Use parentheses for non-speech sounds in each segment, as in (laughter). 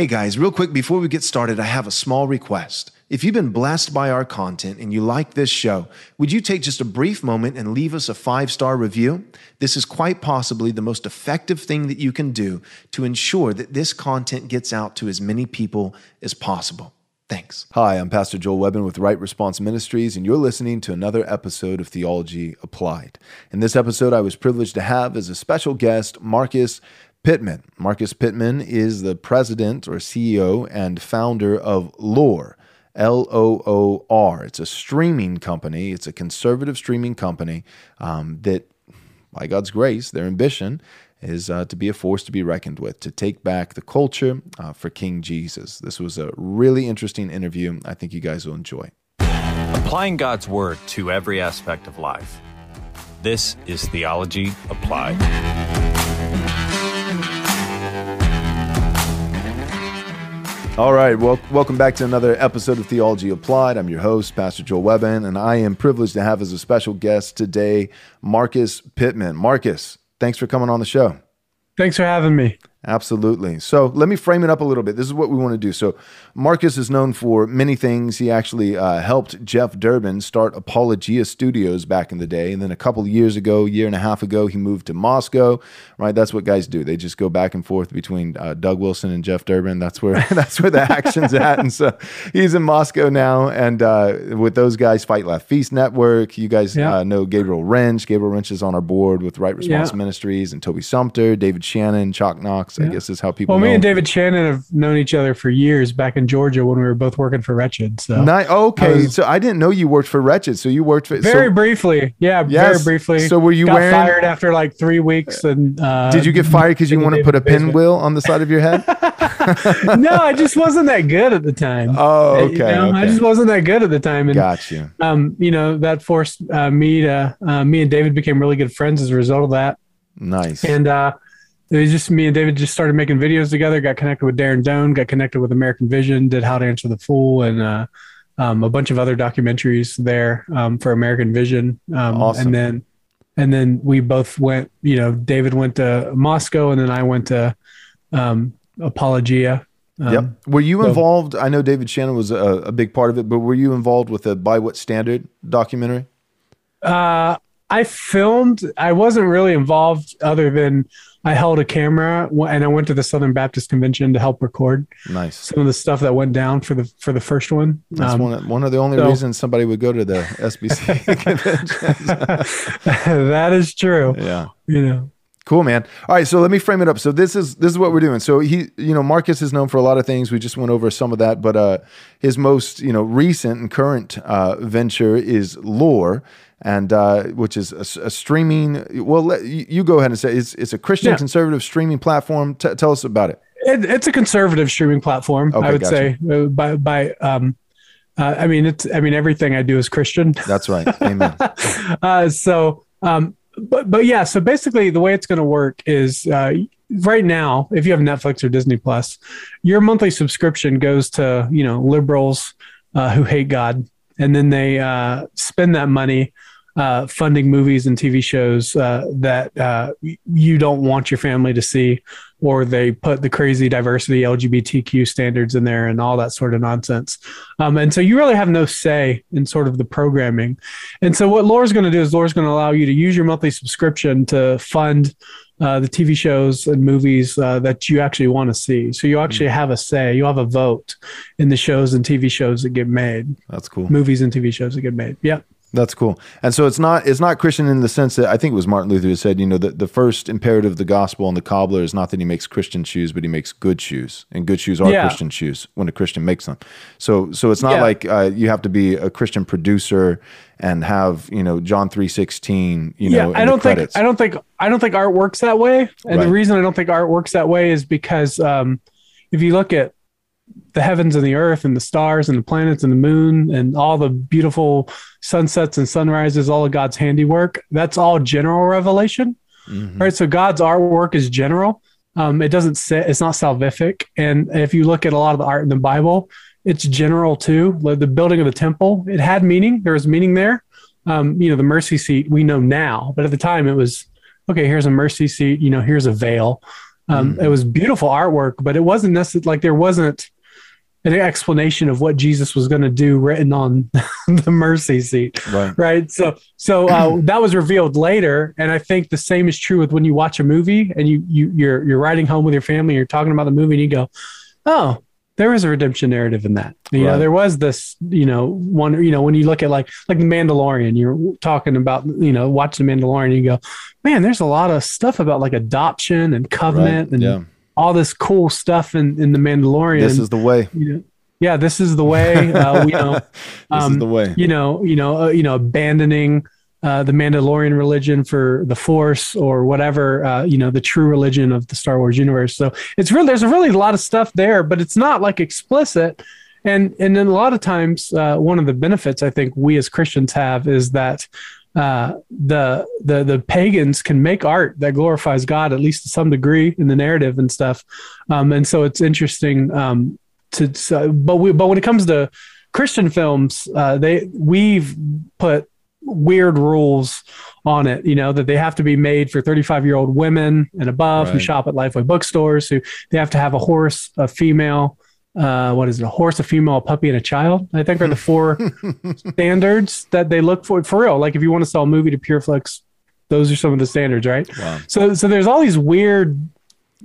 Hey guys, real quick before we get started, I have a small request. If you've been blessed by our content and you like this show, would you take just a brief moment and leave us a five star review? This is quite possibly the most effective thing that you can do to ensure that this content gets out to as many people as possible. Thanks. Hi, I'm Pastor Joel Webbin with Right Response Ministries, and you're listening to another episode of Theology Applied. In this episode, I was privileged to have as a special guest Marcus Pittman. Marcus Pittman is the president or CEO and founder of Loor, L O O R. It's a streaming company. It's a conservative streaming company um, that, by God's grace, their ambition is uh, to be a force to be reckoned with, to take back the culture uh, for King Jesus. This was a really interesting interview. I think you guys will enjoy. Applying God's Word to every aspect of life. This is Theology Applied. All right, well, welcome back to another episode of Theology Applied. I'm your host, Pastor Joel Webbin, and I am privileged to have as a special guest today Marcus Pittman. Marcus, thanks for coming on the show. Thanks for having me. Absolutely. So let me frame it up a little bit. This is what we want to do. So Marcus is known for many things. He actually uh, helped Jeff Durbin start Apologia Studios back in the day, and then a couple of years ago, year and a half ago, he moved to Moscow. Right, that's what guys do. They just go back and forth between uh, Doug Wilson and Jeff Durbin. That's where (laughs) that's where the action's at. And so he's in Moscow now, and uh, with those guys, Fight Laugh Feast Network. You guys Yeah. uh, know Gabriel Rench. Gabriel Rench is on our board with Right Response Yeah. Ministries, and Toby Sumpter, David Shannon, Chalk Knox. I Yeah. guess is how people. Well, me and. David Shannon have known each other for years back in Georgia when we were both working for Wretched. So Ni- okay, I was- so I didn't know you worked for Wretched. So you worked for very so briefly, yeah, Yes. very briefly. So were you got wearing- fired after like three weeks? And uh, Did you get fired because you want to put a basement. pinwheel on the side of your head? (laughs) no, I just wasn't that good at the time. Oh, Uh, okay. you know, I just wasn't that good at the time, and Got you. um, you know that forced uh, me to. Uh, me and David became really good friends as a result of that. Nice. And uh, it was just me and David just started making videos together. Got connected with Darren Doane. Got connected with American Vision. Did How to Answer the Fool and uh, um, a bunch of other documentaries there um, for American Vision. Um, Awesome. And then and then we both went. You know, David went to Moscow, and then I went to um, Apologia. Um, yep. Were you so- involved? I know David Shannon was a, a big part of it, but were you involved with the By What Standard documentary? Uh, I filmed. I wasn't really involved, other than I held a camera and I went to the Southern Baptist Convention to help record. Nice. some of the stuff that went down for the for the first one. That's Um, one, of, one of the only so- reasons somebody would go to the SBC (laughs) convention. (laughs) that is true. yeah. You know, Cool, man. All right, so let me frame it up. So this is this is what we're doing. So he, you know, Marcus is known for a lot of things. We just went over some of that, but uh, his most, you know, recent and current uh, venture is Loor, and uh, which is a streaming. Well, let, you, you go ahead and say it's it's a Christian Yeah. conservative streaming platform. T- tell us about it. it, it's a conservative streaming platform. Okay, I would gotcha. say uh, by by um, uh, I mean it's I mean everything I do is Christian. That's right. (laughs) Amen. uh, so um, but but yeah. So basically, the way it's going to work is. Uh, Right now, if you have Netflix or Disney Plus, your monthly subscription goes to you know liberals uh, who hate God, and then they uh, spend that money uh, funding movies and TV shows uh, that uh, you don't want your family to see, or they put the crazy diversity LGBTQ standards in there and all that sort of nonsense. Um, and so you really have no say in sort of the programming. And so what Loor's going to do is Loor's going to allow you to use your monthly subscription to fund. Uh, the TV shows and movies uh, that you actually want to see. So you actually have a say, you have a vote in the shows and TV shows that get made, That's cool. movies and TV shows that get made. Yeah. That's cool. And so it's not it's not Christian in the sense that I think it was Martin Luther who said, you know, the, the first imperative of the gospel and the cobbler is not that he makes Christian shoes, but he makes good shoes. And good shoes are Yeah. Christian shoes when a Christian makes them. So so it's not Yeah. like uh, you have to be a Christian producer and have, you know, John 3:16, you know, yeah, in I don't think. I don't think I don't think art works that way. And Right. the reason I don't think art works that way is because um, if you look at the heavens and the earth and the stars and the planets and the moon and all the beautiful sunsets and sunrises, all of God's handiwork, that's all general revelation. Mhm. Right. So God's artwork is general. Um, it doesn't say it's not salvific. And if you look at a lot of the art in the Bible, it's general too. Like the building of the temple, it had meaning. There was meaning there. Um, you know, the mercy seat we know now, but at the time it was okay. Here's a mercy seat. You know, here's a veil. Um, Mhm. It was beautiful artwork, but it wasn't necessarily like there wasn't an explanation of what Jesus was going to do written on (laughs) the mercy seat Right. right so so uh, (clears throat) that was revealed later and i think the same is true with when you watch a movie and you you you're you're riding home with your family you're talking about the movie and you go oh there was a redemption narrative in that you Right. know there was this you know one you know when you look at like like the mandalorian you're talking about you know watch the mandalorian you go man there's a lot of stuff about like adoption and covenant Right. and Yeah. All this cool stuff in in the mandalorian This is the way. you know, yeah this is the way uh, you know (laughs) this um, is the way. you know, you know, uh, you know, abandoning uh, the Mandalorian religion for the Force or whatever, uh, you know, the true religion of the Star Wars universe. So it's really there's a really a lot of stuff there, but it's not like explicit. And and then a lot of times, uh, one of the benefits I think we as Christians have is that uh, the the the pagans can make art that glorifies God at least to some degree in the narrative and stuff. Um, and so it's interesting um, to. So, but we but when it comes to Christian films, uh, they we've put weird rules on it. You know that they have to be made for 35 year old women and above who shop at Lifeway bookstores. Who they have to have a horse, a female. Uh, what is it? A horse, a female, a puppy, and a child. I think are the four (laughs) standards that they look for. For real, like if you want to sell a movie to PureFlix, those are some of the standards, right? Wow. So so there's all these weird,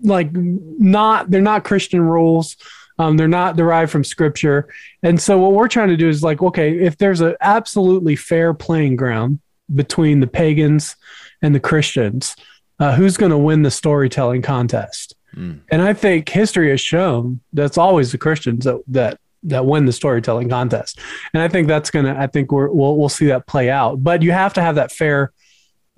like not they're not Christian rules. Um, they're not derived from scripture. And so what we're trying to do is like, okay, if there's an absolutely fair playing ground between the pagans and the Christians, uh, who's going to win the storytelling contest? Mm. And I think history has shown that's always the Christians that that that win the storytelling contest. And I think that's gonna. I think we're, we'll we'll see that play out. But you have to have that fair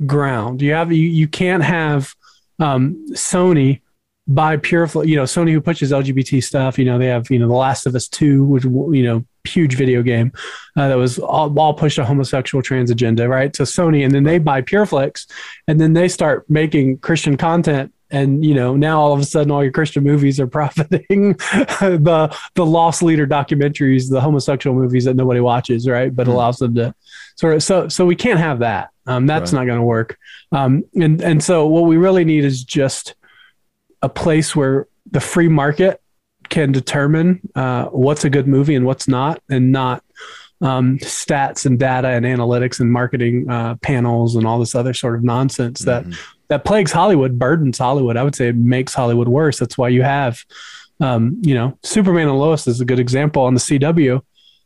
ground. You have you you can't have um, Sony buy pure you know Sony who pushes LGBT stuff. You know they have you know The Last of Us Two, which you know huge video game uh, that was all, all pushed a homosexual trans agenda, right? So Sony, and then they buy PureFlix, and then they start making Christian content. And you know now all of a sudden all your Christian movies are (laughs) profiting the the lost leader documentaries, the homosexual movies that nobody watches, right? But Hmm. allows them to sort of so so we can't have that. Um, that's Right. not going to work. Um, and and so what we really need is just a place where the free market can determine uh, what's a good movie and what's not, and not um, stats and data and analytics and marketing uh, panels and all this other sort of nonsense that Mhm. That plagues Hollywood, burdens Hollywood. I would say it makes Hollywood worse. That's why you have, um, you know, Superman and Lois is a good example on the CW.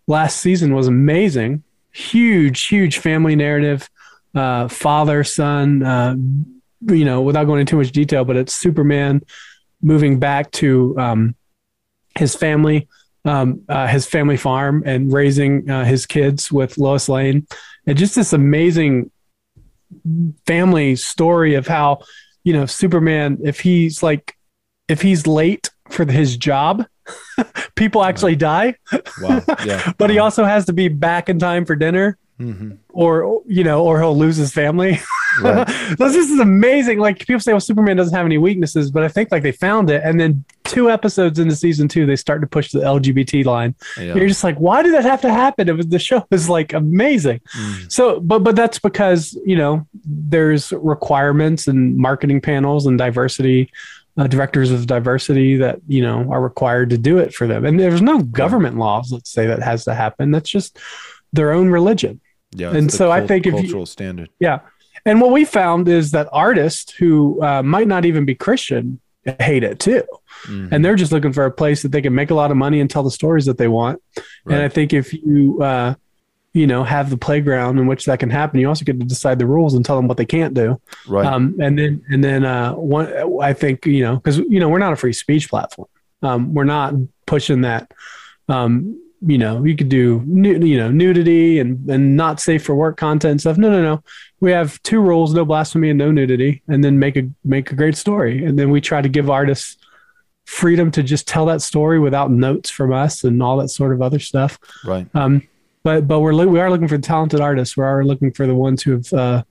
Last season was amazing, huge, huge family narrative, uh, father son. Uh, you know, without going into too much detail, but it's Superman moving back to um, his family, um, uh, his family farm, and raising uh, his kids with Lois Lane, and just this amazing family story of how you know Superman, if he's like, if he's late for his job, (laughs) people actually die, Wow. Yeah. (laughs) but he also has to be back in time for dinner. Mhm. Or you know, or he'll lose his family. (laughs) Right. (laughs) this is amazing. Like people say, well, Superman doesn't have any weaknesses, but I think like they found it, and then two episodes into season two, they start to push the LGBT line. Yeah. You're just like, why did that have to happen? It was the show is like amazing. Mm. So, but but that's because you know there's requirements and marketing panels and diversity uh, directors of diversity that you know are required to do it for them, and there's no government laws. Let's say that has to happen. That's just their own religion. Yeah. And so I think if you- cultural standard. Yeah. And what we found is that artists who uh, might not even be Christian hate it too. Mhm. And they're just looking for a place that they can make a lot of money and tell the stories that they want. And I think if you, uh, you know, have the playground in which that can happen, you also get to decide the rules and tell them what they can't do. right. Um, and then, and then, uh, one, I think, you know, cause you know, we're not a free speech platform. Um, we're not pushing that, um, you know, you could do, you know, nudity and, and not safe for work content and stuff. No, no, no. We have two rules, no blasphemy and no nudity, and then make a, make a great story. And then we try to give artists freedom to just tell that story without notes from us and all that sort of other stuff. right. Um, but but we're we are looking for talented artists. We are looking for the ones who have uh,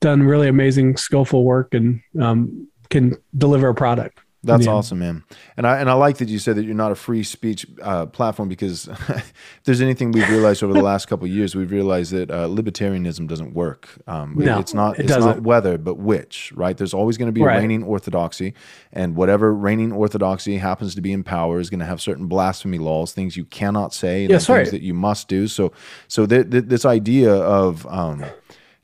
done really amazing, skillful work and um, can deliver a product. That's Yeah. awesome, man. And I and I like that you said that you're not a free speech uh, platform because (laughs) if there's anything we've realized over the last couple of years, we've realized that uh, libertarianism doesn't work. Um, No, it's not. it it's not whether, but which. Right? There's always going to be Right. reigning orthodoxy, and whatever reigning orthodoxy happens to be in power is going to have certain blasphemy laws, things you cannot say, and Yes, things right. that you must do. So, so th- th- this idea of um,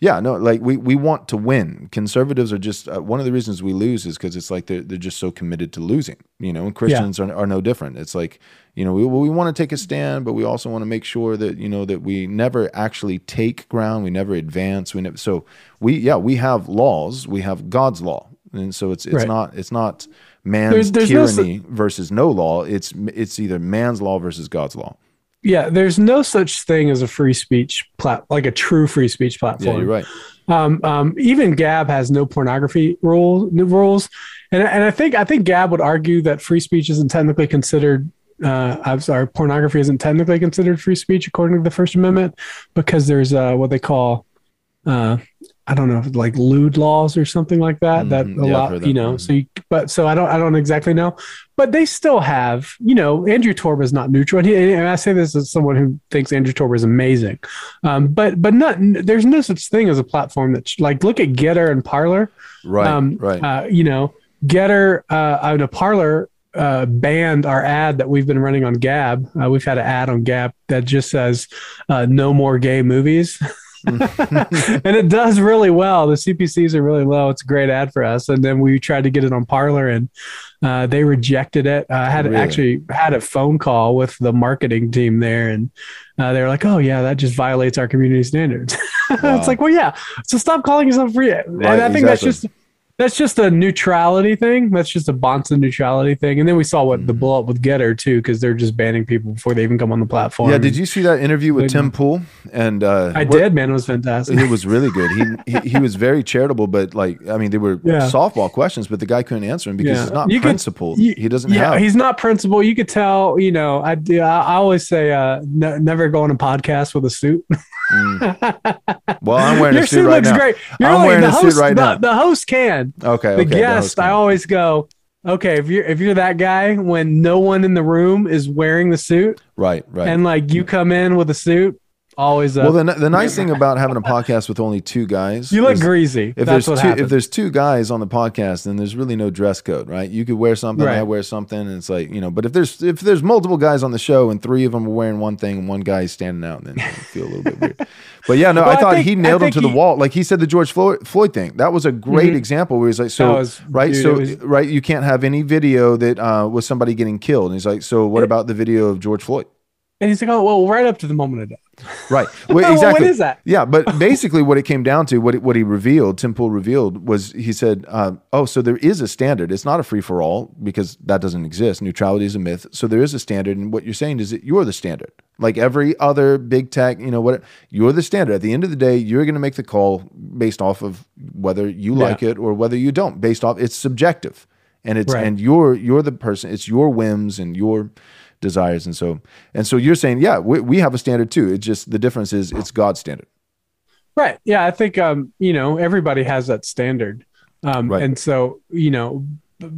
yeah, no, like we, we want to win. Conservatives are just uh, one of the reasons we lose is because it's like they're they're just so committed to losing, you know. And Christians are, are no different. It's like you know we we want to take a stand, but we also want to make sure that you know that we never actually take ground, we never advance. We never so we yeah we have laws, we have God's law, and so it's it's Right. not it's not man's There's- there's no tyranny versus no law. It's it's either man's law versus God's law. Yeah, there's no such thing as a free speech plat, like a true free speech platform. Yeah, you're right. Um, um, even Gab has no pornography rule new rules, and and I think I think Gab would argue that free speech isn't technically considered. Uh, I'm sorry, pornography isn't technically considered free speech according to the First Amendment because there's uh, what they call, uh, I don't know, like lewd laws or something like that. That Mhm. a Yeah, lot, heard you that. know. Mhm. So, you, but so I don't I don't exactly know, but they still have, you know, Andrew Torba is not neutral, and, he, and I say this as someone who thinks Andrew Torba is amazing, um, but but not there's no such thing as a platform that like look at GETTR and Parler, Right, um, right. uh, you know, GETTR uh, on a Parler uh, banned our ad that we've been running on Gab. Uh, we've had an ad on Gab that just says uh, "No more gay movies." (laughs) (laughs) and it does really well. The CPCs are really low. It's a great ad for us. And then we tried to get it on Parler, and uh, they rejected it. Uh, I had Really? actually had a phone call with the marketing team there, and uh, they were like, "Oh yeah, that just violates our community standards." (laughs) Wow. it's like, well, yeah. So stop calling yourself free. and I think that's just. That's just a neutrality thing. That's just a Bahnsen neutrality thing. And then we saw what Mm-hmm. the blow up with GETTR too, because they're just banning people before they even come on the platform. Yeah, did you see that interview with Big Tim. Pool? And uh, I what- did, man. It was fantastic. It was really good. He, (laughs) he he was very charitable, but like I mean, they were Yeah. softball questions, but the guy couldn't answer them because Yeah. he's not You could- principled. You- he doesn't yeah, have. he's not principal. You could tell, you know, I. I, always say, uh, ne- never go on a podcast with a suit. (laughs) well, I'm wearing Your a suit, suit right looks now. great. You're I'm wearing the a suit host, right the, now. The host can. Okay, The okay. guest, host I always go. Okay, if you're if you're that guy when no one in the room is wearing the suit right, right. and like you come in with a suit, always up. well, the the nice thing about having a podcast with only two guys, you look greasy. If That's there's what two, happens. if there's two guys on the podcast, then there's really no dress code, right? You could wear something, I Right. wear something, and it's like you know. But if there's if there's multiple guys on the show and three of them are wearing one thing and one guy is standing out, and then I feel a little bit weird. (laughs) But yeah, no, Well, I I thought think- he nailed him to the wall. Like he said, the George Floyd, Floyd thing. That was a great Mhm. example where he's like, so was- right, dude, so was- right, you can't have any video that uh, was somebody getting killed. And he's like, so what about the video of George Floyd? And he's like, oh well, right up to the moment of death. Right. (laughs) Well, Well, what exactly. is that? Yeah, but basically, what it came down to, what it, what he revealed, Tim Pool revealed, was he said, uh, "Oh, so there is a standard. It's not a free for all because that doesn't exist. Neutrality is a myth. So there is a standard, and what you're saying is that you're the standard. Like every other big tech, you know what? You're the standard. At the end of the day, you're going to make the call based off of whether you Yeah. like it or whether you don't. Based off, it's subjective, and it's Right. and you're you're the person. It's your whims and your desires, and so and so you're saying, yeah, we, we have a standard too. It's just the difference is it's God's standard. Right. Yeah. I think, um, you know, everybody has that standard. Um, Right. and so, you know,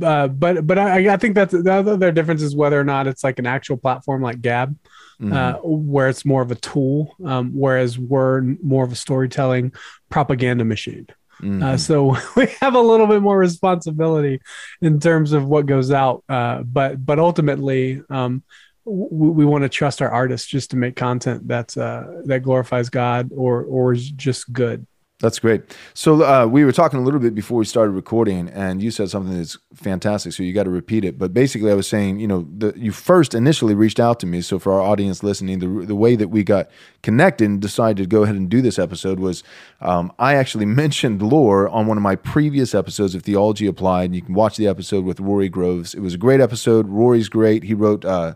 uh, but, but I, I think that's the other difference is whether or not it's like an actual platform like Gab, Mm-hmm. uh, where it's more of a tool, um, whereas we're more of a storytelling propaganda machine. Mm-hmm. Uh, so (laughs) we have a little bit more responsibility in terms of what goes out. Uh, but but ultimately, um, we, we want to trust our artists just to make content that's uh, that glorifies God or or is just good. That's great. So uh, we were talking a little bit before we started recording, and you said something that's fantastic. So you got to repeat it. But basically, I was saying, you know, the, you first initially reached out to me. So for our audience listening, the the way that we got connected and decided to go ahead and do this episode was, um, I actually (laughs) mentioned Loor on one of my previous episodes of Theology Applied. You can watch the episode with Rory Groves. It was a great episode. Rory's great. He wrote. Uh,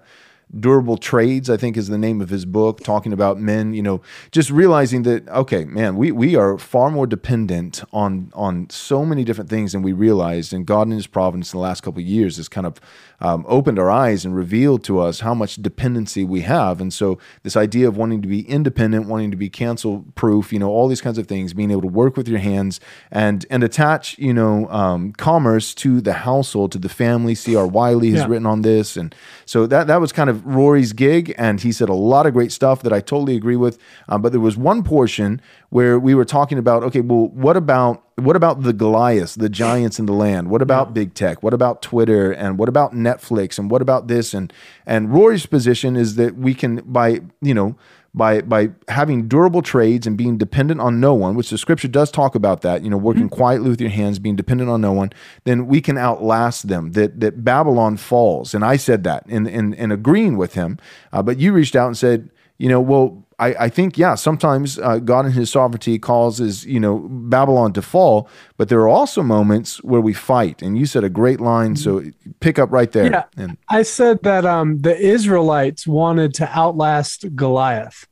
Durable Trades, I think is the name of his book, talking about men, you know, just realizing that, okay, man, we, we are far more dependent on, on so many different things than we realized. And God in his providence in the last couple of years has kind of um, opened our eyes and revealed to us how much dependency we have. And so this idea of wanting to be independent, wanting to be cancel proof, you know, all these kinds of things, being able to work with your hands and, and attach, you know, um, commerce to the household, to the family. C.R. Wiley has Yeah. written on this. And so that, that was kind of Rory's gig. And he said a lot of great stuff that I totally agree with. Um, but there was one portion where we were talking about, okay, well, what about what about the Goliaths, the giants in the land? What about big tech? What about Twitter? And what about Netflix? And what about this? And and Rory's position is that we can by you know by by having durable trades and being dependent on no one, which the scripture does talk about that, you know, working quietly with your hands, being dependent on no one, then we can outlast them. That that Babylon falls, and I said that in in, in agreeing with him. Uh, but you reached out and said, you know, well, I, I think yeah, sometimes uh, God in His sovereignty causes you know Babylon to fall, but there are also moments where we fight. And you said a great line, so pick up right there. Yeah. And I said that um, the Israelites wanted to outlast Goliath,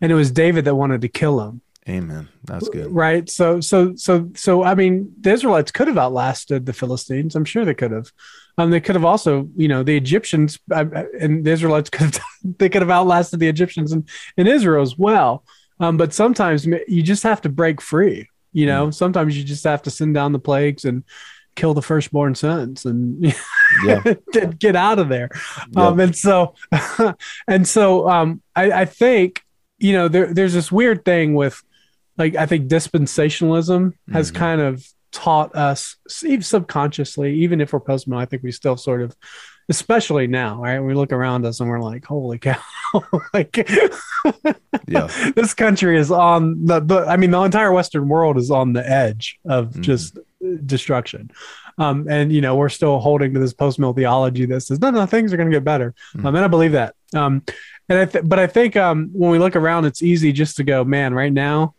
and it was David that wanted to kill him. Amen. That's good. Right. So, so, so, so, I mean, the Israelites could have outlasted the Philistines. I'm sure they could have. Um, they could have also, you know, the Egyptians and the Israelites (laughs) could have, they could have outlasted the Egyptians and, in Israel as well. Um, but sometimes you just have to break free. You know, sometimes you just have to send down the plagues and kill the firstborn sons and (laughs) Yeah. get, out of there. Yeah. Um, and so, (laughs) and so, um, I, I think, you know, there, there's this weird thing with, like, I think dispensationalism has Mhm. kind of taught us, even subconsciously, even if we're postmodern, I think we still sort of, especially now, right? We look around us and we're like, holy cow, (laughs) like, Yeah. (laughs) this country is on the, the, I mean, the entire Western world is on the edge of Mhm. just destruction. Um, and you know, we're still holding to this post mill theology that says, no, no, things are going to get better. Mhm. Um, and I believe that. Um, and I, th- but I think um, when we look around, it's easy just to go, man, right now,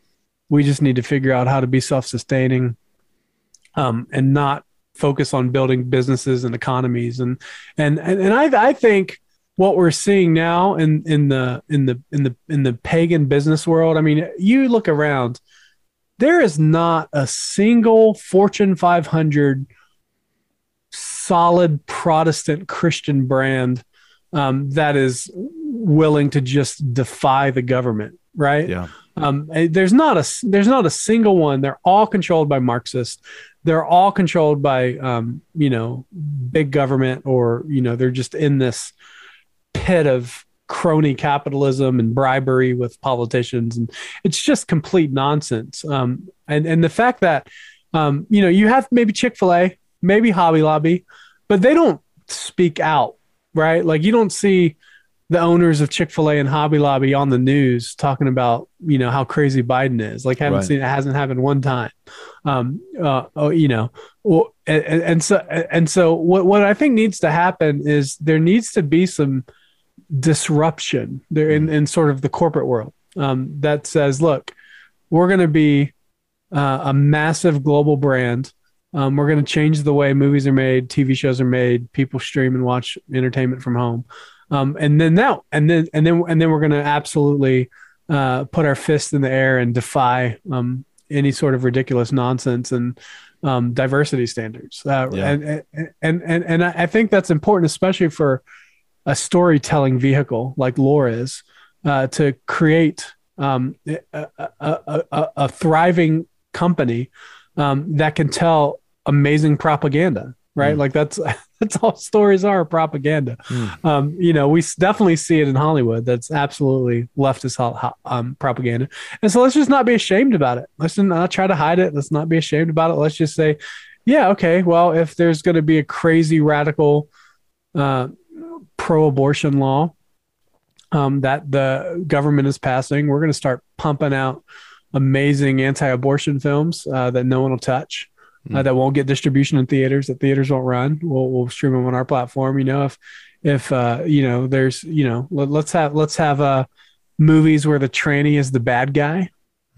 we just need to figure out how to be self sustaining um, and not focus on building businesses and economies. And, and, and, and I, I think, what we're seeing now in in the in the in the in the pagan business world i mean you look around there is not a single fortune 500 solid protestant christian brand um, that is willing to just defy the government right Yeah. um, eh, there's not a there's not a single one. They're all controlled by Marxists. They're all controlled by um, you know big government, or you know they're just in this pit of crony capitalism and bribery with politicians, and it's just complete nonsense. Um, and and the fact that um, you know you have maybe Chick Fil A, maybe Hobby Lobby, but they don't speak out, right? Like you don't see the owners of Chick-fil-A and Hobby Lobby on the news talking about, you know, how crazy Biden is. Like haven't Right. seen it hasn't happened one time. Um uh oh, you know, well, and, and so and so what what I think needs to happen is there needs to be some disruption there in, in sort of the corporate world um, that says, look, we're going to be uh, a massive global brand. Um, we're going to change the way movies are made, TV shows are made, people stream and watch entertainment from home. Um, and then now, and then, and then, and then we're going to absolutely uh, put our fist in the air and defy um, any sort of ridiculous nonsense and um, diversity standards. Uh, Yeah. and, and, and, and I think that's important, especially for a storytelling vehicle like Loor is uh, to create um, a, a, a, a, a thriving company um, that can tell amazing propaganda right Mm. like that's (laughs) that's all stories are propaganda Mm. um, you know we definitely see it in hollywood that's absolutely leftist um, propaganda and so let's just not be ashamed about it let's not try to hide it let's not be ashamed about it let's just say yeah okay well if there's going to be a crazy radical uh, pro-abortion law um, that the government is passing. We're going to start pumping out amazing anti-abortion films uh, that no one will touch, uh, that won't get distribution in theaters, that theaters won't run. We'll, we'll stream them on our platform. You know, if if uh, you know, there's you know, let, let's have let's have uh, movies where the tranny is the bad guy.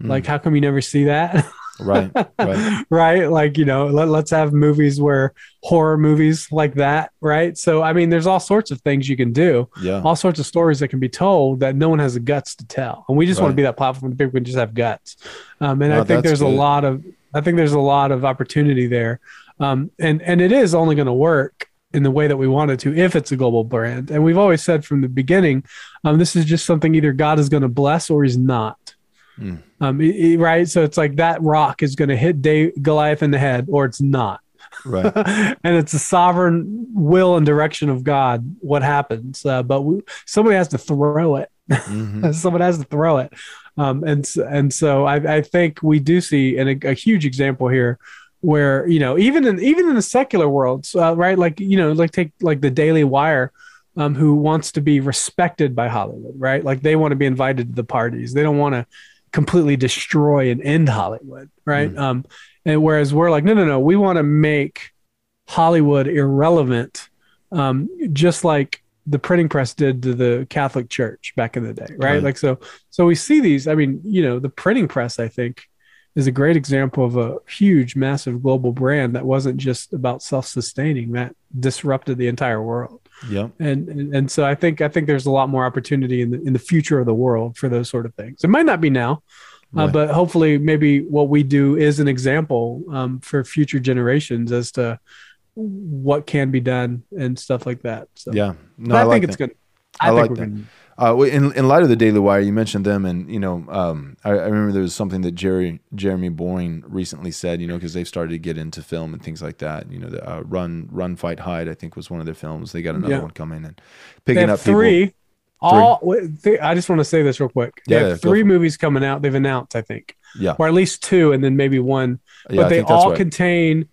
Mm. Like, how come you never see that? Right. Right. (laughs) right? Like, you know, let, let's have movies where horror movies like that, right? So, I mean, there's all sorts of things you can do, Yeah. all sorts of stories that can be told that no one has the guts to tell. And we just want to be that platform that people can just have guts. Um, and No, I think there's a lot of, I think there's a lot of opportunity there. Um, and, and it is only going to work in the way that we want it to if it's a global brand. And we've always said from the beginning, um, this is just something either God is going to bless or he's not. Mm. Um, it- right. So it's like that rock is going to hit Dave, Goliath in the head or it's not. Right. (laughs) and it's the sovereign will and direction of God what happens. Uh, but we, somebody has to throw it. (laughs) Mhm. Someone has to throw it. Um, and and so I, I think we do see an, a, huge example here where you know even in even in the secular world, uh, right? Like you know, like take like the Daily Wire. Um, who wants to be respected by Hollywood, right? Like they want to be invited to the parties. They don't want to completely destroy and end Hollywood, right? Um, and whereas we're like, no, no, no, we want to make Hollywood irrelevant, um, just like the printing press did to the Catholic Church back in the day, right? Right. Like so, so we see these. I mean, you know, the printing press, I think, is a great example of a huge, massive global brand that wasn't just about self-sustaining. That disrupted the entire world, Yeah. and and, and so I think I think there's a lot more opportunity in the in the future of the world for those sort of things. It might not be now. Uh, Right. but hopefully, maybe what we do is an example um, for future generations as to what can be done and stuff like that. So, Yeah. No, I, I, like think it's that. good. I I, think like we're that. gonna- Uh, in in light of the Daily Wire, you mentioned them, and you know, um, I, I remember there was something that Jerry Jeremy Boring recently said, you know, because they've started to get into film and things like that. You know, the uh, Run Run Fight Hide, I think was one of their films. They got another Yeah. one coming and They picking have up people. three. All wait, th- I just want to say this real quick. They Yeah, have three movies coming out. They've announced, I think, Yeah, or at least two, and then maybe one. yeah, I but they all contain. all right.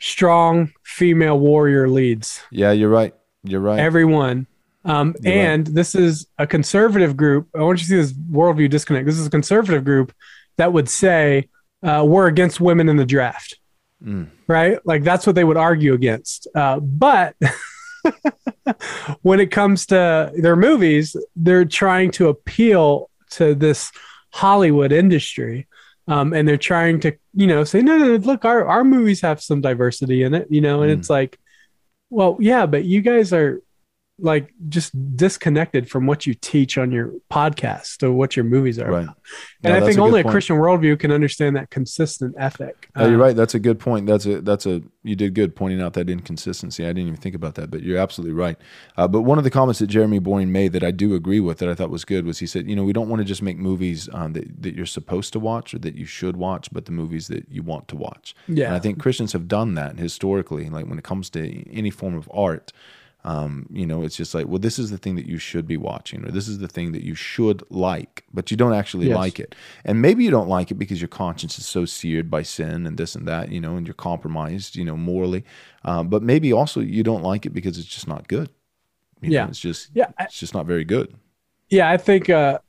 Strong female warrior leads. yeah, you're right. You're right. Everyone. Um, You're right. and this is a conservative group. I want you to see this worldview disconnect. This is a conservative group that would say uh, we're against women in the draft, Mm. right? Like that's what they would argue against. Uh, but (laughs) when it comes to their movies, they're trying to appeal to this Hollywood industry. Um, and they're trying to, you know, say, no, no, no, look, our, our movies have some diversity in it, you know, and Mm. it's like, well, yeah, but you guys are like just disconnected from what you teach on your podcast or what your movies are Right. about. No, And I think a only a. Christian worldview can understand that consistent ethic. No, you're Uh, right. That's a good point. That's a that's a you did good pointing out that inconsistency. I didn't even think about that, but you're absolutely right. Uh, but one of the comments that Jeremy Boring made that I do agree with that I thought was good was he said, you know, we don't want to just make movies um, that that you're supposed to watch or that you should watch, but the movies that you want to watch. Yeah. and I think Christians have done that historically. Like when it comes to any form of art, um, you know, it's just like, well, this is the thing that you should be watching, or this is the thing that you should like, but you don't actually Yes. like it. And maybe you don't like it because your conscience is so seared by sin and this and that, you know, and you're compromised, you know, morally. Um, but maybe also you don't like it because it's just not good. You know, Yeah. it's just, Yeah, it's just not very good. yeah, I think uh,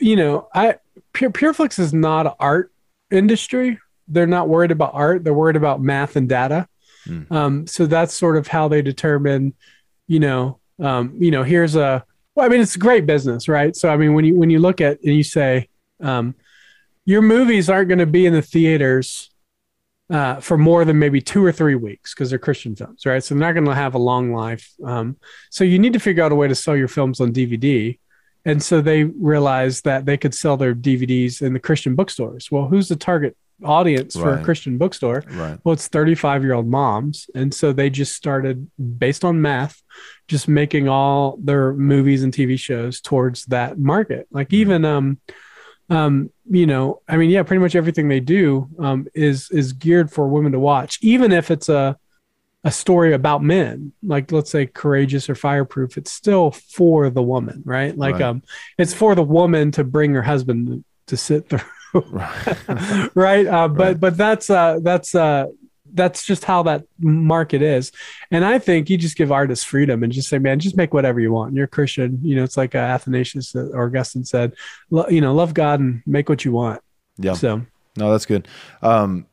you know, I Pure Pureflix is not an art industry. They're not worried about art. They're worried about math and data. Mm. Um, so that's sort of how they determine, you know, um, you know, here's a. Well, I mean, it's a great business, right? So I mean, when you when you look at and you say, um, your movies aren't going to be in the theaters uh, for more than maybe two or three weeks because they're Christian films, right? So they're not going to have a long life. Um, so you need to figure out a way to sell your films on DVD. And so they realized that they could sell their DVDs in the Christian bookstores. Well, who's the target audience for a Christian bookstore? Right. Well, it's 35 year old moms. And so they just started, based on math, just making all their movies and TV shows towards that market. Like even, um, um, you know, I mean, yeah, pretty much everything they do um, is is geared for women to watch, even if it's a a story about men, like let's say courageous or fireproof. It's still for the woman, right? Like, Right. um, it's for the woman to bring her husband to sit through Right. (laughs) right uh, but Right. but that's uh that's uh that's just how that market is and i think you just give artists freedom and just say man just make whatever you want you're a christian you know it's like uh, athanasius or augustine said you know love god and make what you want yeah. so No, that's good. Um,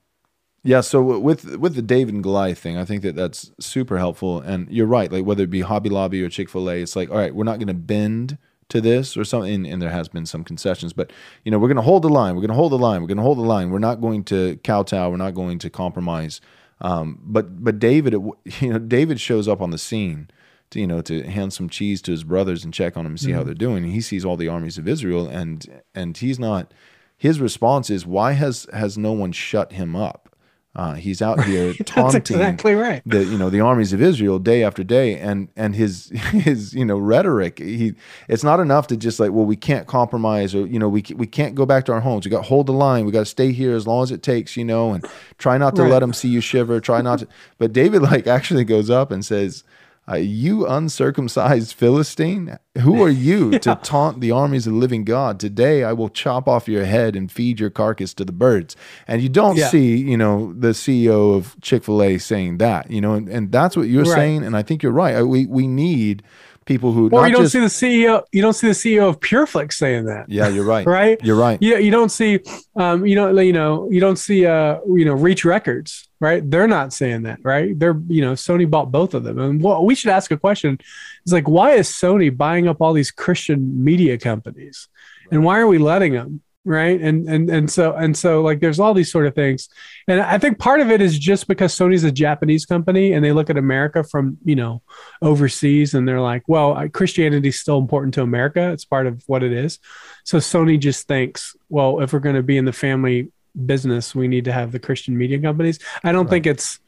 yeah. So with with the David and Goliath thing, I think that that's super helpful. And you're right. Like whether it be Hobby Lobby or Chick Fil A, it's like, all right, we're not going to bend to this or something. And, there has been some concessions, but you know, we're going to hold the line. We're going to hold the line. We're going to hold the line. We're not going to kowtow. We're not going to compromise. Um, but but David, (laughs) you know, David shows up on the scene. To, you know, to hand some cheese to his brothers and check on them, and see mm-hmm. how they're doing. And he sees all the armies of Israel, and and he's not. His response is, "Why has has no one shut him up?" Uh, he's out (laughs) here taunting exactly right. the you know the armies of Israel day after day, and and his (laughs) his you know rhetoric. He it's not enough to just like well we can't compromise or you know we we can't go back to our homes. We got to hold the line. We got to stay here as long as it takes. You know, and try not to right. let them see you shiver. Try not to. But David like actually goes up and says, uh, you uncircumcised Philistine, who are you (laughs) yeah. to taunt the armies of the living God? Today I will chop off your head and feed your carcass to the birds. And you don't yeah. see, you know, the CEO of Chick fil A saying that, you know, and, and that's what you're right. saying. And I think you're right. We, we need people who or you don't just, see the CEO you don't see the CEO of PureFlix saying that. Yeah, you're right. (laughs) right? You're right. You, you don't see um you know you know you don't see uh you know Reach Records, right? They're not saying that, right? They're you know Sony bought both of them. And what we should ask a question is like why is Sony buying up all these Christian media companies? And why are we letting them? Right? And and and so and so like there's all these sort of things. And i think part of it is just because sony's a japanese company and they look at america from you know overseas and they're like well christianity is still important to america. It's part of what it is. So sony just thinks well if we're going to be in the family business we need to have the christian media companies. I don't right. think it's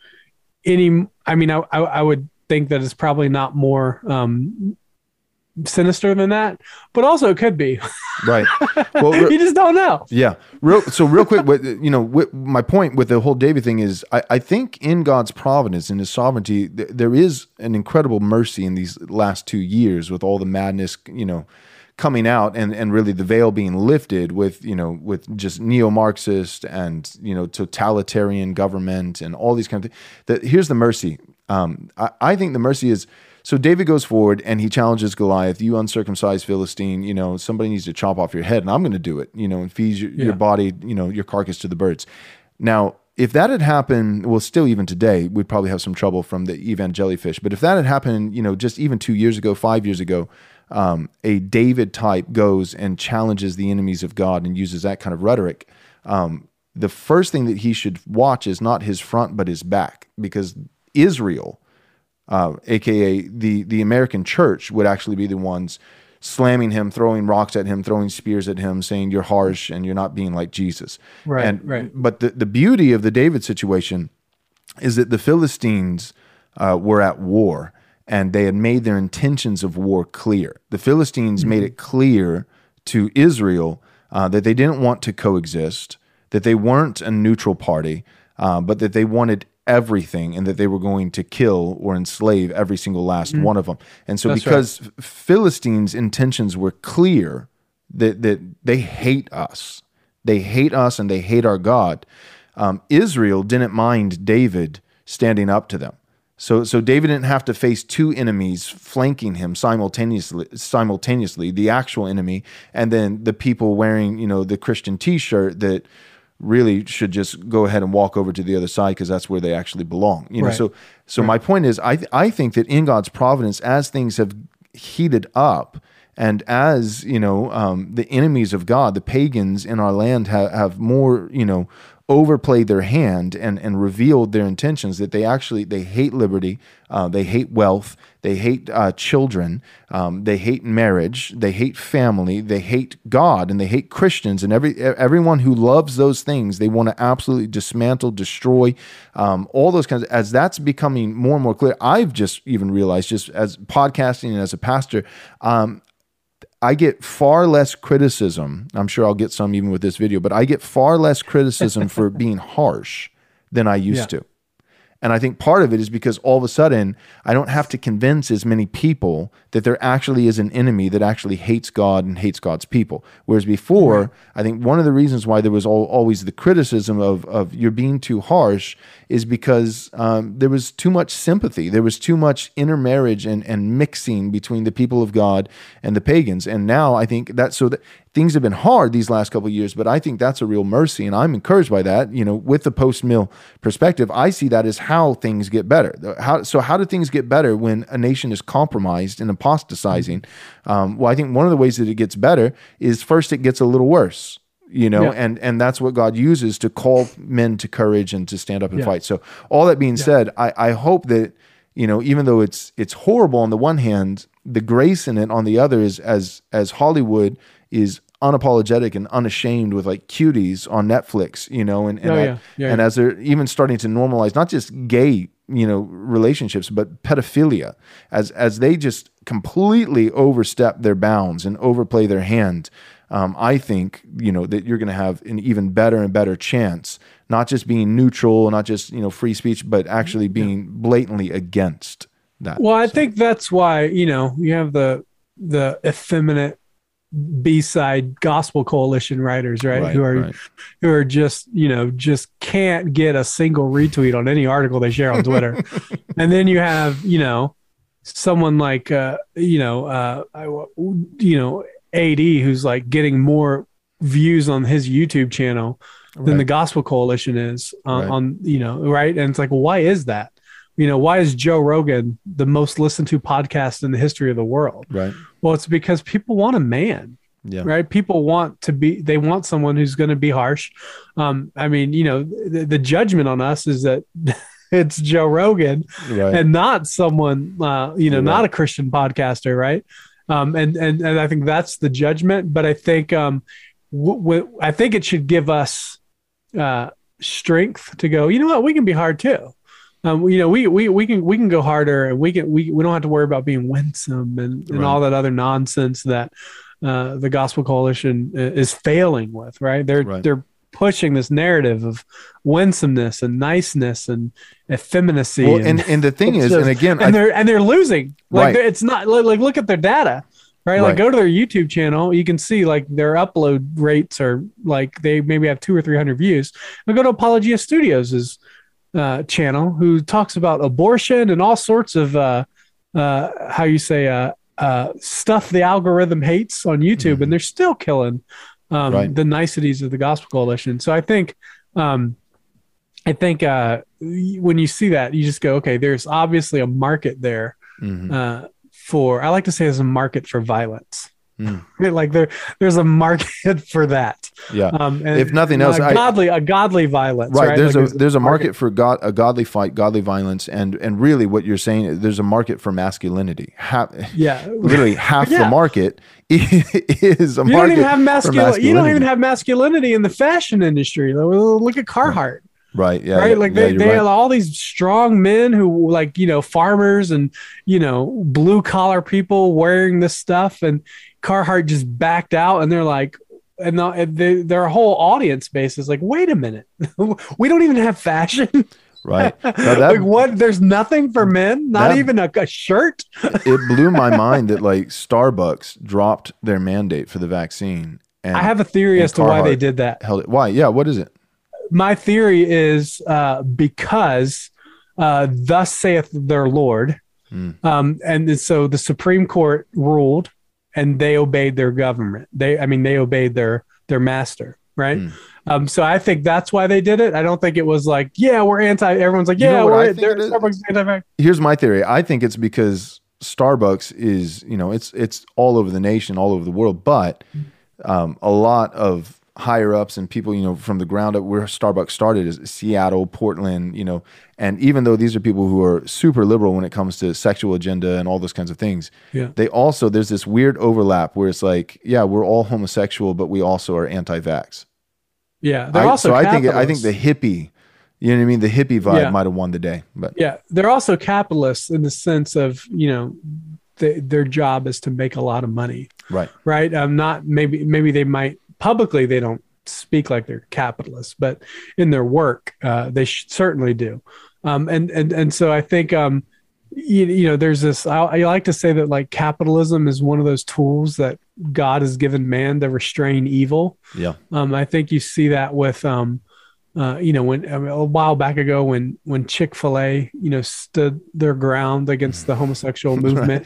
any i mean I, I, I would think that it's probably not more um, sinister than that, but also it could be. Right. (laughs) Well, you just don't know. Yeah. Real. So real quick, what, you know, my point with the whole David thing is, I, I think in God's providence, and His sovereignty, th- there is an incredible mercy in these last two years with all the madness, you know, coming out and and really the veil being lifted with you know with just neo-Marxist and you know totalitarian government and all these kind of things. That here's the mercy. Um, I, I think the mercy is so David goes forward and he challenges Goliath, you uncircumcised Philistine, you know, somebody needs to chop off your head and I'm going to do it, you know, and feed your, yeah. your body, you know, your carcass to the birds. Now, if that had happened, well, still even today, we'd probably have some trouble from the evangelifish. But if that had happened, you know, just even two years ago, five years ago, um, a David type goes and challenges the enemies of God and uses that kind of rhetoric. Um, the first thing that he should watch is not his front, but his back, because Israel uh, aka the the American church, would actually be the ones slamming him, throwing rocks at him, throwing spears at him, saying you're harsh and you're not being like Jesus. Right. And, right. But the, the beauty of the David situation is that the Philistines uh, were at war and they had made their intentions of war clear. The Philistines mm-hmm. made it clear to Israel uh, that they didn't want to coexist, that they weren't a neutral party, uh, but that they wanted everything and that they were going to kill or enslave every single last mm one of them. And so, That's because right. Philistines' intentions were clear that, that they hate us, they hate us and they hate our God, um, Israel didn't mind David standing up to them. So, so David didn't have to face two enemies flanking him simultaneously. Simultaneously, the actual enemy, and then the people wearing, you know, the Christian T-shirt that really should just go ahead and walk over to the other side because that's where they actually belong. You know, right. so so right. my point is, I th- I think that in God's providence, as things have heated up, and as you know, um, the enemies of God, the pagans in our land, have, have more you know overplayed their hand and and revealed their intentions that they actually they hate liberty, uh, they hate wealth, they hate uh, children, um, they hate marriage, they hate family, they hate God, and they hate Christians and every everyone who loves those things. They want to absolutely dismantle, destroy, um, all those kinds. Of, as that's becoming more and more clear, I've just even realized, just as podcasting and as a pastor, um, I get far less criticism. I'm sure I'll get some even with this video, but I get far less criticism for (laughs) being harsh than I used yeah. to. And I think part of it is because all of a sudden I don't have to convince as many people that there actually is an enemy that actually hates God and hates God's people. Whereas before, right. I think one of the reasons why there was all, always the criticism of, of you're being too harsh is because um, there was too much sympathy. There was too much intermarriage and, and mixing between the people of God and the pagans. And now I think that so that things have been hard these last couple of years, but I think that's a real mercy, and I'm encouraged by that. You know, with the post mill perspective, I see that as how things get better. How so? How do things get better when a nation is compromised and apostatizing? Um, well, I think one of the ways that it gets better is first it gets a little worse you know, yeah. and and that's what God uses to call men to courage and to stand up and yeah. fight. So all that being yeah. said, I, I hope that you know, even though it's it's horrible on the one hand, the grace in it on the other is as as Hollywood is unapologetic and unashamed with like cuties on Netflix, you know, and and, oh, yeah. Yeah, and yeah. as they're even starting to normalize not just gay, you know, relationships, but pedophilia, as as they just completely overstep their bounds and overplay their hand um, I think you know that you're going to have an even better and better chance, not just being neutral, not just you know free speech, but actually being blatantly against that. Well, I so. think that's why you know you have the the effeminate b-side gospel coalition writers right, right who are right. who are just you know just can't get a single retweet on any article they share on twitter (laughs) and then you have you know someone like uh you know uh I, you know AD who's like getting more views on his YouTube channel right. than the Gospel Coalition is on, right. on, you know, right? And it's like, well, why is that? You know, why is Joe Rogan the most listened to podcast in the history of the world? Right. Well, it's because people want a man. Yeah. Right. People want to be, they want someone who's going to be harsh. Um, I mean, you know, the, the judgment on us is that (laughs) it's Joe Rogan right. and not someone, uh, you know, not a Christian podcaster. Right. Um, and, and, and I think that's the judgment. But I think, um, w- w- I think it should give us uh, strength to go, you know what, we can be hard too. Um, you know, we, we, we can, we can go harder and we can, we, we don't have to worry about being winsome and, and right. all that other nonsense that, uh, the gospel coalition is failing with, right? They're, right. they're pushing this narrative of winsomeness and niceness and effeminacy. Well, and, and, and the (laughs) thing is, just, and again, and I, they're and they're losing. Like right. it's not like look at their data, right? Like go to their YouTube channel, you can see like their upload rates are like they maybe have two or three hundred views. But go to Apologia Studios' uh, channel, who talks about abortion and all sorts of uh, uh, how you say uh, uh, stuff the algorithm hates on YouTube, mm-hmm. and they're still killing um, right. the niceties of the Gospel Coalition. So I think, um, I think uh, when you see that, you just go, okay, there's obviously a market there mm-hmm. uh, for. I like to say there's a market for violence. Mm. (laughs) like there, there's a market (laughs) for that. Yeah. Um, if nothing else, a godly, I, a godly violence. Right. right? There's like a there's a market, market, for God, a godly fight, godly violence, and and really what you're saying, is there's a market for masculinity. Half, yeah. (laughs) Literally half yeah. the market (laughs) is a you market. Don't even have masculinity. You don't even have masculinity in the fashion industry. Look at Carhartt. Right. Yeah. Right. Yeah, like they, yeah, they right. have all these strong men who like, you know, farmers and, you know, blue collar people wearing this stuff. And Carhartt just backed out and they're like, and, the, they, their whole audience base is like, wait a minute, (laughs) we don't even have fashion. Right. (laughs) That, like what? There's nothing for men, not that, even a, a, shirt. (laughs) it blew my mind that like Starbucks dropped their mandate for the vaccine. And, I have a theory as to why they did that. Held it. Why? Yeah. What is it? My theory is uh, because uh, thus saith their Lord. Mm. Um, and so the Supreme Court ruled and they obeyed their government. They, I mean, they obeyed their their master, right? Mm. Um, so I think that's why they did it. I don't think it was like, yeah, we're anti. Everyone's like, yeah, you know we're Starbucks anti. Here's my theory. I think it's because Starbucks is, you know, it's it's all over the nation, all over the world, but um, a lot of higher ups and people, you know, from the ground up where Starbucks started is Seattle, Portland, you know, and even though these are people who are super liberal when it comes to sexual agenda and all those kinds of things, yeah. they also there's this weird overlap where it's like, yeah, we're all homosexual, but we also are anti-vax. Yeah, they're I, also so I think I think the hippie, you know what I mean, the hippie vibe yeah. might have won the day, but yeah, they're also capitalists in the sense of you know. They, their job is to make a lot of money, right? Right. Um, not maybe maybe they might publicly they don't speak like they're capitalists, but in their work, uh, they certainly do. Um, and and and so I think um, you, you know there's this. I, I, like to say that like capitalism is one of those tools that God has given man to restrain evil. Yeah. Um, I think you see that with um, uh, you know, when I mean, a while back ago, when when Chick Fil A, you know, stood their ground against the homosexual (laughs) movement,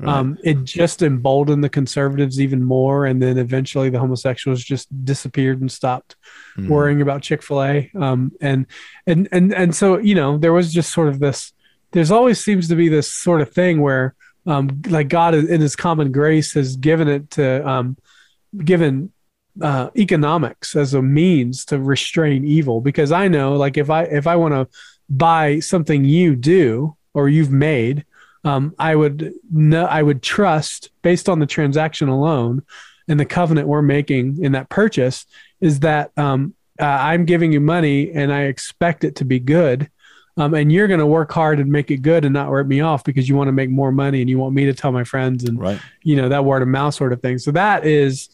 Um, it just emboldened the conservatives even more, and then eventually the homosexuals just disappeared and stopped Mhm. worrying about Chick Fil A. Um, and and and and so you know there was just sort of this. There's always seems to be this sort of thing where, um, like God in His common grace has given it to, um, given uh, economics as a means to restrain evil. Because I know, like if I if I want to buy something you do or you've made, um, I would know I would trust based on the transaction alone and the covenant we're making in that purchase is that um, uh, I'm giving you money and I expect it to be good. Um, and you're going to work hard and make it good and not rip me off because you want to make more money and you want me to tell my friends and Right. you know that word of mouth sort of thing. So that is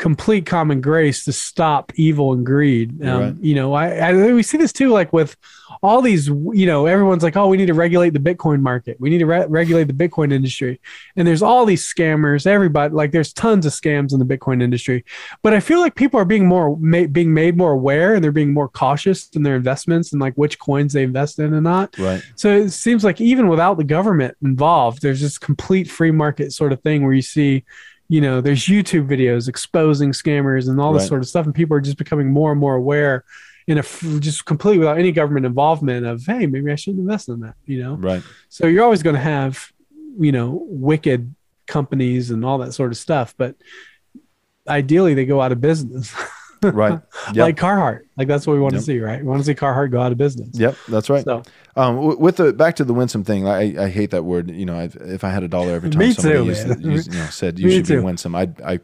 complete common grace to stop evil and greed. Um, Right. You know, I, I we see this too, like with all these. You know, everyone's like, "Oh, we need to regulate the Bitcoin market. We need to re- regulate the Bitcoin industry." And there's all these scammers. Everybody, like, there's tons of scams in the Bitcoin industry. But I feel like people are being more ma- being made more aware, and they're being more cautious in their investments and like which coins they invest in and not. Right. So it seems like even without the government involved, there's this complete free market sort of thing where you see, you know, there's YouTube videos exposing scammers and all this Right. sort of stuff, and people are just becoming more and more aware in a just completely without any government involvement of, hey, maybe I shouldn't invest in that, you know. Right. So you're always going to have, you know, wicked companies and all that sort of stuff, but ideally they go out of business, (laughs) Right. (laughs) Yep. like Carhartt. Like that's what we want Yep. to see, right? We want to see Carhartt go out of business. Yep, that's right. So Um, with the back to the winsome thing, I, I hate that word. You know, i if I had a dollar every time somebody too, used, used- you know, said you Me should be winsome, I'd I'd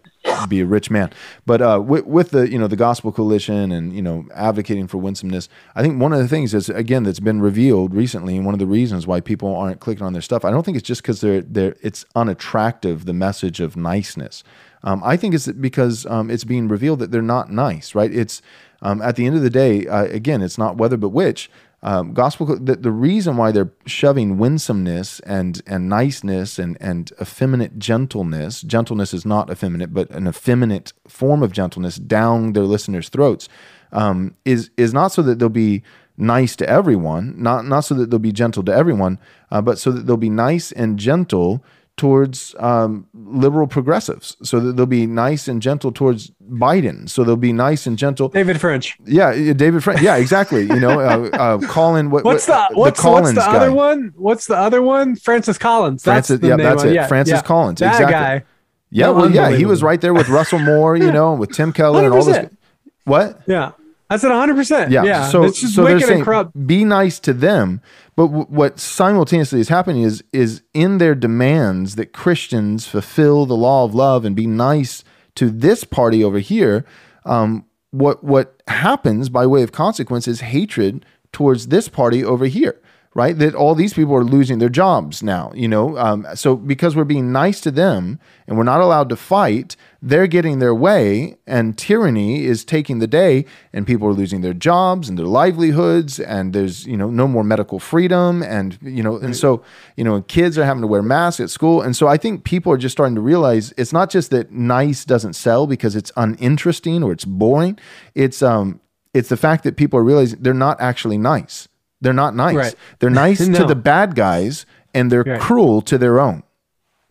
be a rich man. But uh, with, with the you know the Gospel Coalition and you know advocating for winsomeness, I think one of the things is again that's been revealed recently, and one of the reasons why people aren't clicking on their stuff. I don't think it's just because they're they're it's unattractive the message of niceness. Um, I think it's because um, it's being revealed that they're not nice, right? It's um, at the end of the day, uh, again, it's not whether but which. Um, gospel, the, the reason why they're shoving winsomeness and and niceness and and effeminate gentleness, gentleness is not effeminate, but an effeminate form of gentleness down their listeners' throats, um, is is not so that they'll be nice to everyone, not not so that they'll be gentle to everyone, uh, but so that they'll be nice and gentle towards um, liberal progressives, so that they'll be nice and gentle towards Biden, so they'll be nice and gentle. David French. Yeah, David French. Yeah, exactly. You know, uh, (laughs) uh, Colin. What, What's what- the what's, Collins what's the guy. other one? What's the other one? Francis Collins. That's Francis- the yeah, name that's it. Yeah, Francis yeah. Collins, That exactly. guy. Yeah, well, yeah, he was right there with Russell Moore. You know, with Tim (laughs) Keller and all. 100%. What? Yeah, I said 100. percent Yeah. Yeah. So, it's just so they're wicked saying and corrupt. be nice to them, but w- what simultaneously is happening is is in their demands that Christians fulfill the law of love and be nice to this party over here. Um, what what happens by way of consequence is hatred towards this party over here. Right, that all these people are losing their jobs now. You know, um, so because we're being nice to them and we're not allowed to fight, they're getting their way, and tyranny is taking the day, and people are losing their jobs and their livelihoods, and there's you know no more medical freedom, and you know, and so you know, kids are having to wear masks at school, and so I think people are just starting to realize it's not just that nice doesn't sell because it's uninteresting or it's boring. It's um, it's the fact that people are realizing they're not actually nice. They're not nice. Right. They're (laughs) nice to the bad guys, and they're Right. cruel to their own.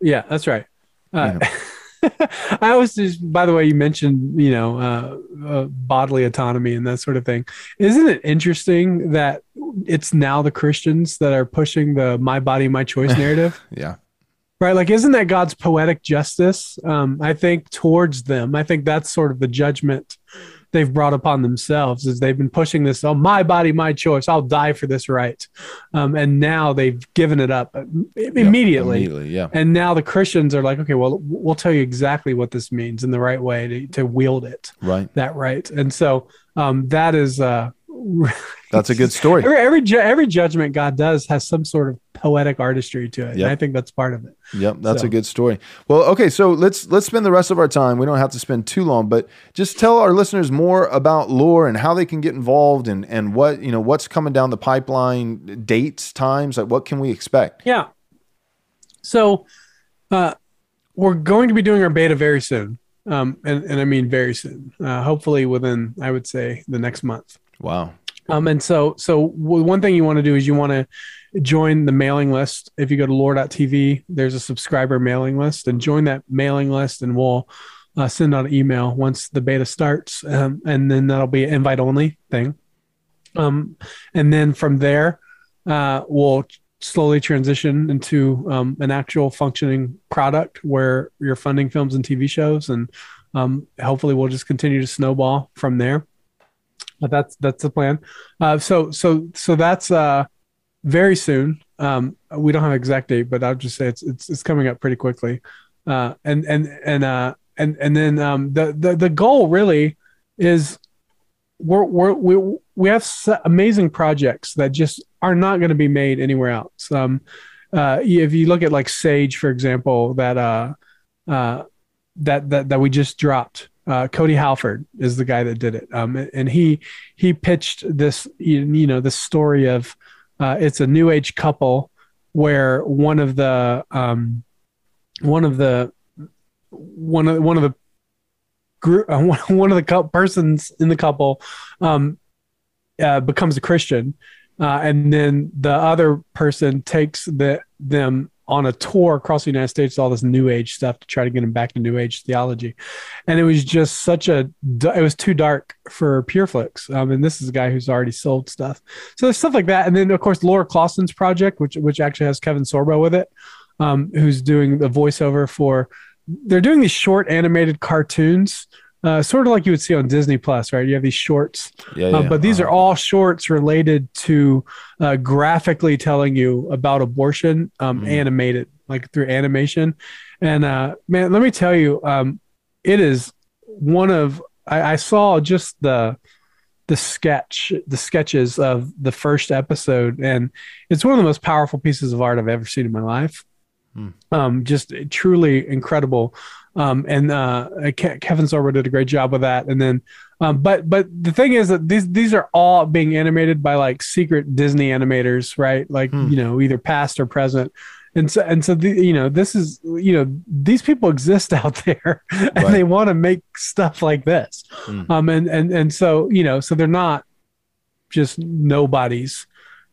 Yeah, that's right. Uh, (laughs) I was just, by the way, you mentioned, you know, uh, uh, bodily autonomy and that sort of thing. Isn't it interesting that it's now the Christians that are pushing the "my body, my choice" (laughs) narrative? Yeah. Right. Like, isn't that God's poetic justice? Um, I think towards them. I think that's sort of the judgment they've brought upon themselves is they've been pushing this, oh, my body, my choice. I'll die for this right. Um, and now they've given it up uh, immediately. Immediately. Yeah. And now the Christians are like, okay, well, we'll tell you exactly what this means in the right way to, to wield it Right. that right. And so um, that is uh, (laughs) That's a good story. every every, ju- every judgment God does has some sort of poetic artistry to it. And I think that's part of it. Yep, that's So- a good story. Well, okay, so let's let's spend the rest of our time. We don't have to spend too long, but just tell our listeners more about Loor and how they can get involved and and what you know what's coming down the pipeline, dates, times, like what can we expect? Yeah. So uh, we're going to be doing our beta very soon. Um, and, and I mean very soon. Uh, hopefully within, I would say, the next month. Wow. Um, and so, so one thing you want to do is you want to join the mailing list. If you go to loor.tv, there's a subscriber mailing list and join that mailing list and we'll uh, send out an email once the beta starts. Um, and then that'll be an invite only thing. Um, and then from there, uh, we'll slowly transition into um, an actual functioning product where you're funding films and TV shows. And um, hopefully we'll just continue to snowball from there. But that's that's the plan. Uh, so so so that's uh, very soon. Um, we don't have an exact date, but I'll just say it's it's, it's coming up pretty quickly. Uh, and and and uh, and and then um, the the the goal really is we're, we're we we have amazing projects that just are not going to be made anywhere else. Um, uh, if you look at like Sage, for example, that uh, uh, that that that we just dropped, uh, Cody Halford is the guy that did it, um, and he he pitched this you know the story of uh, it's a new age couple where one of the um, one of the one of one of the group uh, (laughs) one of the persons in the couple um, uh, becomes a Christian, uh, and then the other person takes the them on a tour across the United States, all this New Age stuff to try to get him back to New Age theology, and it was just such a it was too dark for PureFlix. Um, and this is a guy who's already sold stuff, so there's stuff like that, and then of course Laura Clausen's project, which which actually has Kevin Sorbo with it, um, who's doing the voiceover for. They're doing these short animated cartoons uh, sort of like you would see on Disney Plus, right? You have these shorts, yeah, uh, but these uh-huh. are all shorts related to uh, graphically telling you about abortion, um, mm. animated like through animation. And uh, man, let me tell you, um, it is one of I, I saw just the the sketch the sketches of the first episode and it's one of the most powerful pieces of art i've ever seen in my life hmm. um, just truly incredible um, and uh, Kevin Sorbo did a great job with that. And then, um, but but the thing is that these these are all being animated by like secret Disney animators, right? Like hmm. you know, either past or present. And so and so the, you know, this is you know, these people exist (laughs) out there, and right. they want to make stuff like this. Hmm. Um, and and and so you know, so they're not just nobodies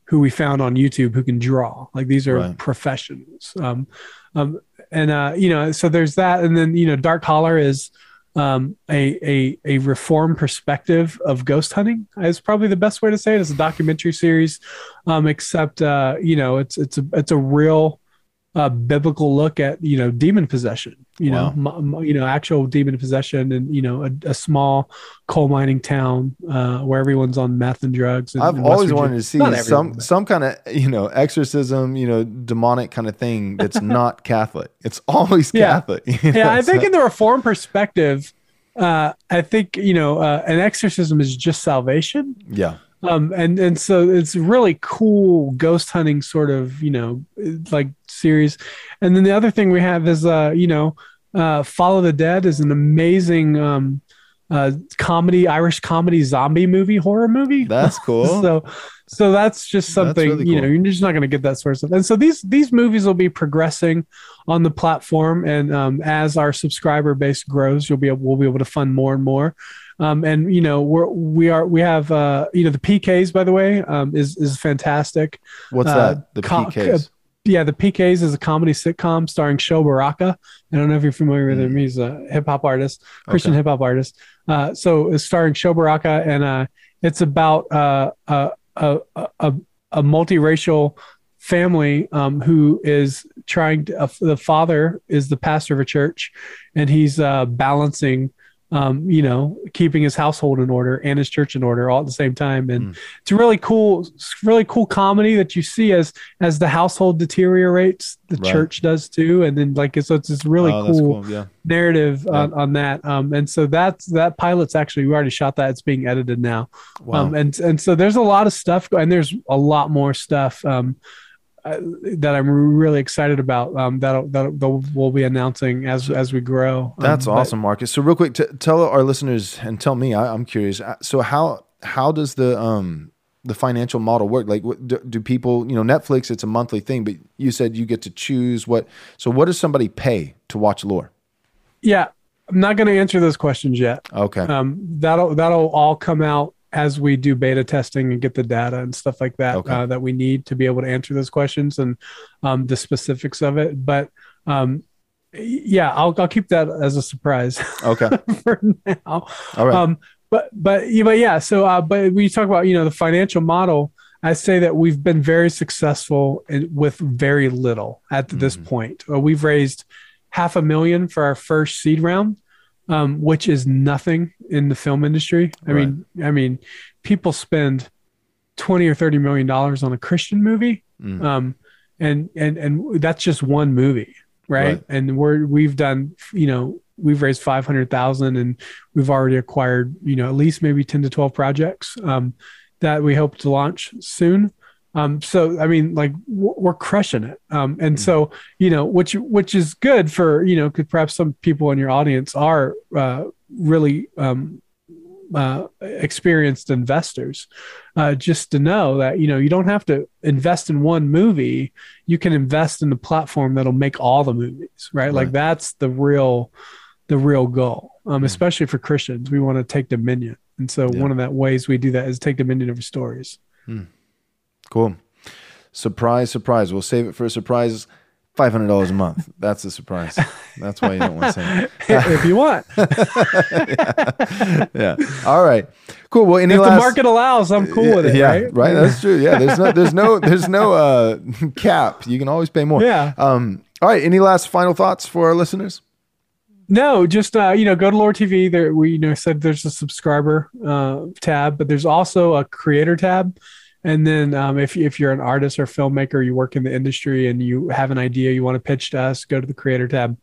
who we found on YouTube who can draw. Like these are right. professionals. Um, um, and uh, you know, so there's that, and then you know, Dark Holler is um, a a a reform perspective of ghost hunting is probably the best way to say it. It's a documentary series, um, except uh, you know, it's it's a it's a real uh, biblical look at you know demon possession you wow. know m- m- you know actual demon possession and you know a, a small coal mining town uh, where everyone's on meth and drugs and, i've always wanted to see some some kind of you know exorcism you know demonic kind of thing that's (laughs) not catholic. It's always catholic (laughs) yeah, yeah i think in the reform perspective uh, i think you know uh, an exorcism is just salvation. Yeah um, and and so it's really cool ghost hunting sort of you know like series. And then the other thing we have is uh you know uh follow the dead is an amazing um uh comedy irish comedy zombie movie horror movie. (laughs) That's cool. So so that's just something that's really you know you're just not going to get that sort of stuff. And so these these movies will be progressing on the platform. And um, as our subscriber base grows you'll be able, we'll be able to fund more and more um, and you know we're we are we have uh, you know the PKs by the way um, is is fantastic. What's uh, that? The PKs. yeah, the PKs is a comedy sitcom starring Sho Baraka. I don't know if you're familiar with him. Mm. He's a hip hop artist, Christian okay. hip hop artist. Uh, so it's starring Sho Baraka, and uh, it's about uh, a, a, a, a multiracial family um, who is trying to. Uh, the father is the pastor of a church, and he's uh, balancing um, you know, keeping his household in order and his church in order all at the same time. And mm. it's a really cool, really cool comedy that you see as as the household deteriorates, the right. church does too. And then like so it's this really oh, cool, cool. Yeah. narrative yeah. On, on that. Um, and so that's that pilot's actually we already shot that. It's being edited now. Wow. Um, and and so there's a lot of stuff and there's a lot more stuff. Um, uh, that I'm really excited about. Um, that that we'll be announcing as as we grow. Um, That's awesome, but, Marcus. So real quick, t- tell our listeners and tell me. I, am curious. Uh, so how how does the um the financial model work? Like, what, do, do, people you know Netflix? It's a monthly thing, but you said you get to choose what. So what does somebody pay to watch Loor? Yeah, I'm not going to answer those questions yet. Okay. Um, that'll that'll all come out as we do beta testing and get the data and stuff like that Okay. uh, that we need to be able to answer those questions and um, the specifics of it. But um, yeah, I'll I'll keep that as a surprise Okay. (laughs) for now. All right. Um, but but yeah, but yeah. So uh, but when you talk about you know the financial model, I say that we've been very successful in, with very little at this Mhm. point. Uh, we've raised half a million for our first seed round, um, which is nothing in the film industry. I Right. mean, I mean, people spend twenty or thirty million dollars on a Christian movie, Mm. um, and and and that's just one movie, right? Right. And we're we've done, you know, we've raised five hundred thousand, and we've already acquired, you know, at least maybe ten to twelve projects um, that we hope to launch soon. Um, so I mean, like w- we're crushing it, um, and so you know, which which is good for you know, because perhaps some people in your audience are uh, really um, uh, experienced investors. Uh, just to know that you know you don't have to invest in one movie, you can invest in the platform that'll make all the movies, right? Like that's the real the real goal, um, Mm. especially for Christians. We want to take dominion, and so Yeah. one of that ways we do that is take dominion over stories. Cool. Surprise, surprise. We'll save it for a surprise. Five hundred dollars a month. That's a surprise. That's why you don't want to say it. if you want, (laughs) Yeah. All right. Cool. Well, any if the market allows, I'm cool with it. yeah, right? That's true. Yeah. There's no. There's no. There's no uh, cap. You can always pay more. Yeah. Um. All right. Any last final thoughts for our listeners? No, just uh, you know, go to Loor TV. There, we you know said there's a subscriber uh, tab, but there's also a creator tab. And then um, if if you're an artist or filmmaker, you work in the industry, and you have an idea you want to pitch to us, go to the creator tab.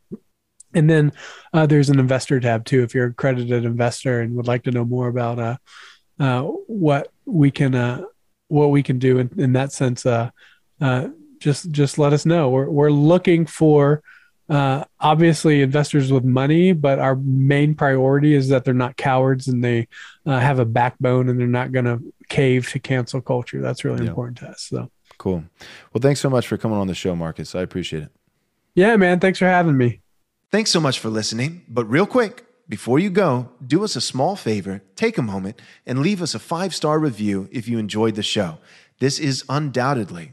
And then uh, there's an investor tab too. If you're a accredited investor and would like to know more about uh, uh, what we can uh, what we can do in, in that sense, uh, uh, just just let us know. We're we're looking for uh, obviously investors with money, but our main priority is that they're not cowards and they uh, have a backbone and they're not going to cave to cancel culture. That's really Yeah. important to us. So, Cool. Well, thanks so much for coming on the show, Marcus. I appreciate it. yeah, man, thanks for having me. Thanks so much for listening. But real quick, before you go, do us a small favor, take a moment, and leave us a five star review if you enjoyed the show. This is undoubtedly